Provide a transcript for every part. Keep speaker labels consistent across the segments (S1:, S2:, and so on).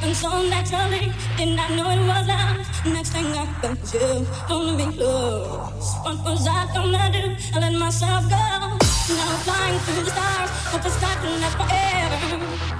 S1: happened so naturally. Did not know it was love. Next thing I felt you, only me close. What was I gonna do? I let myself go. Now I'm flying through the stars, hope it's not gonna last forever.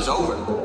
S2: Is over.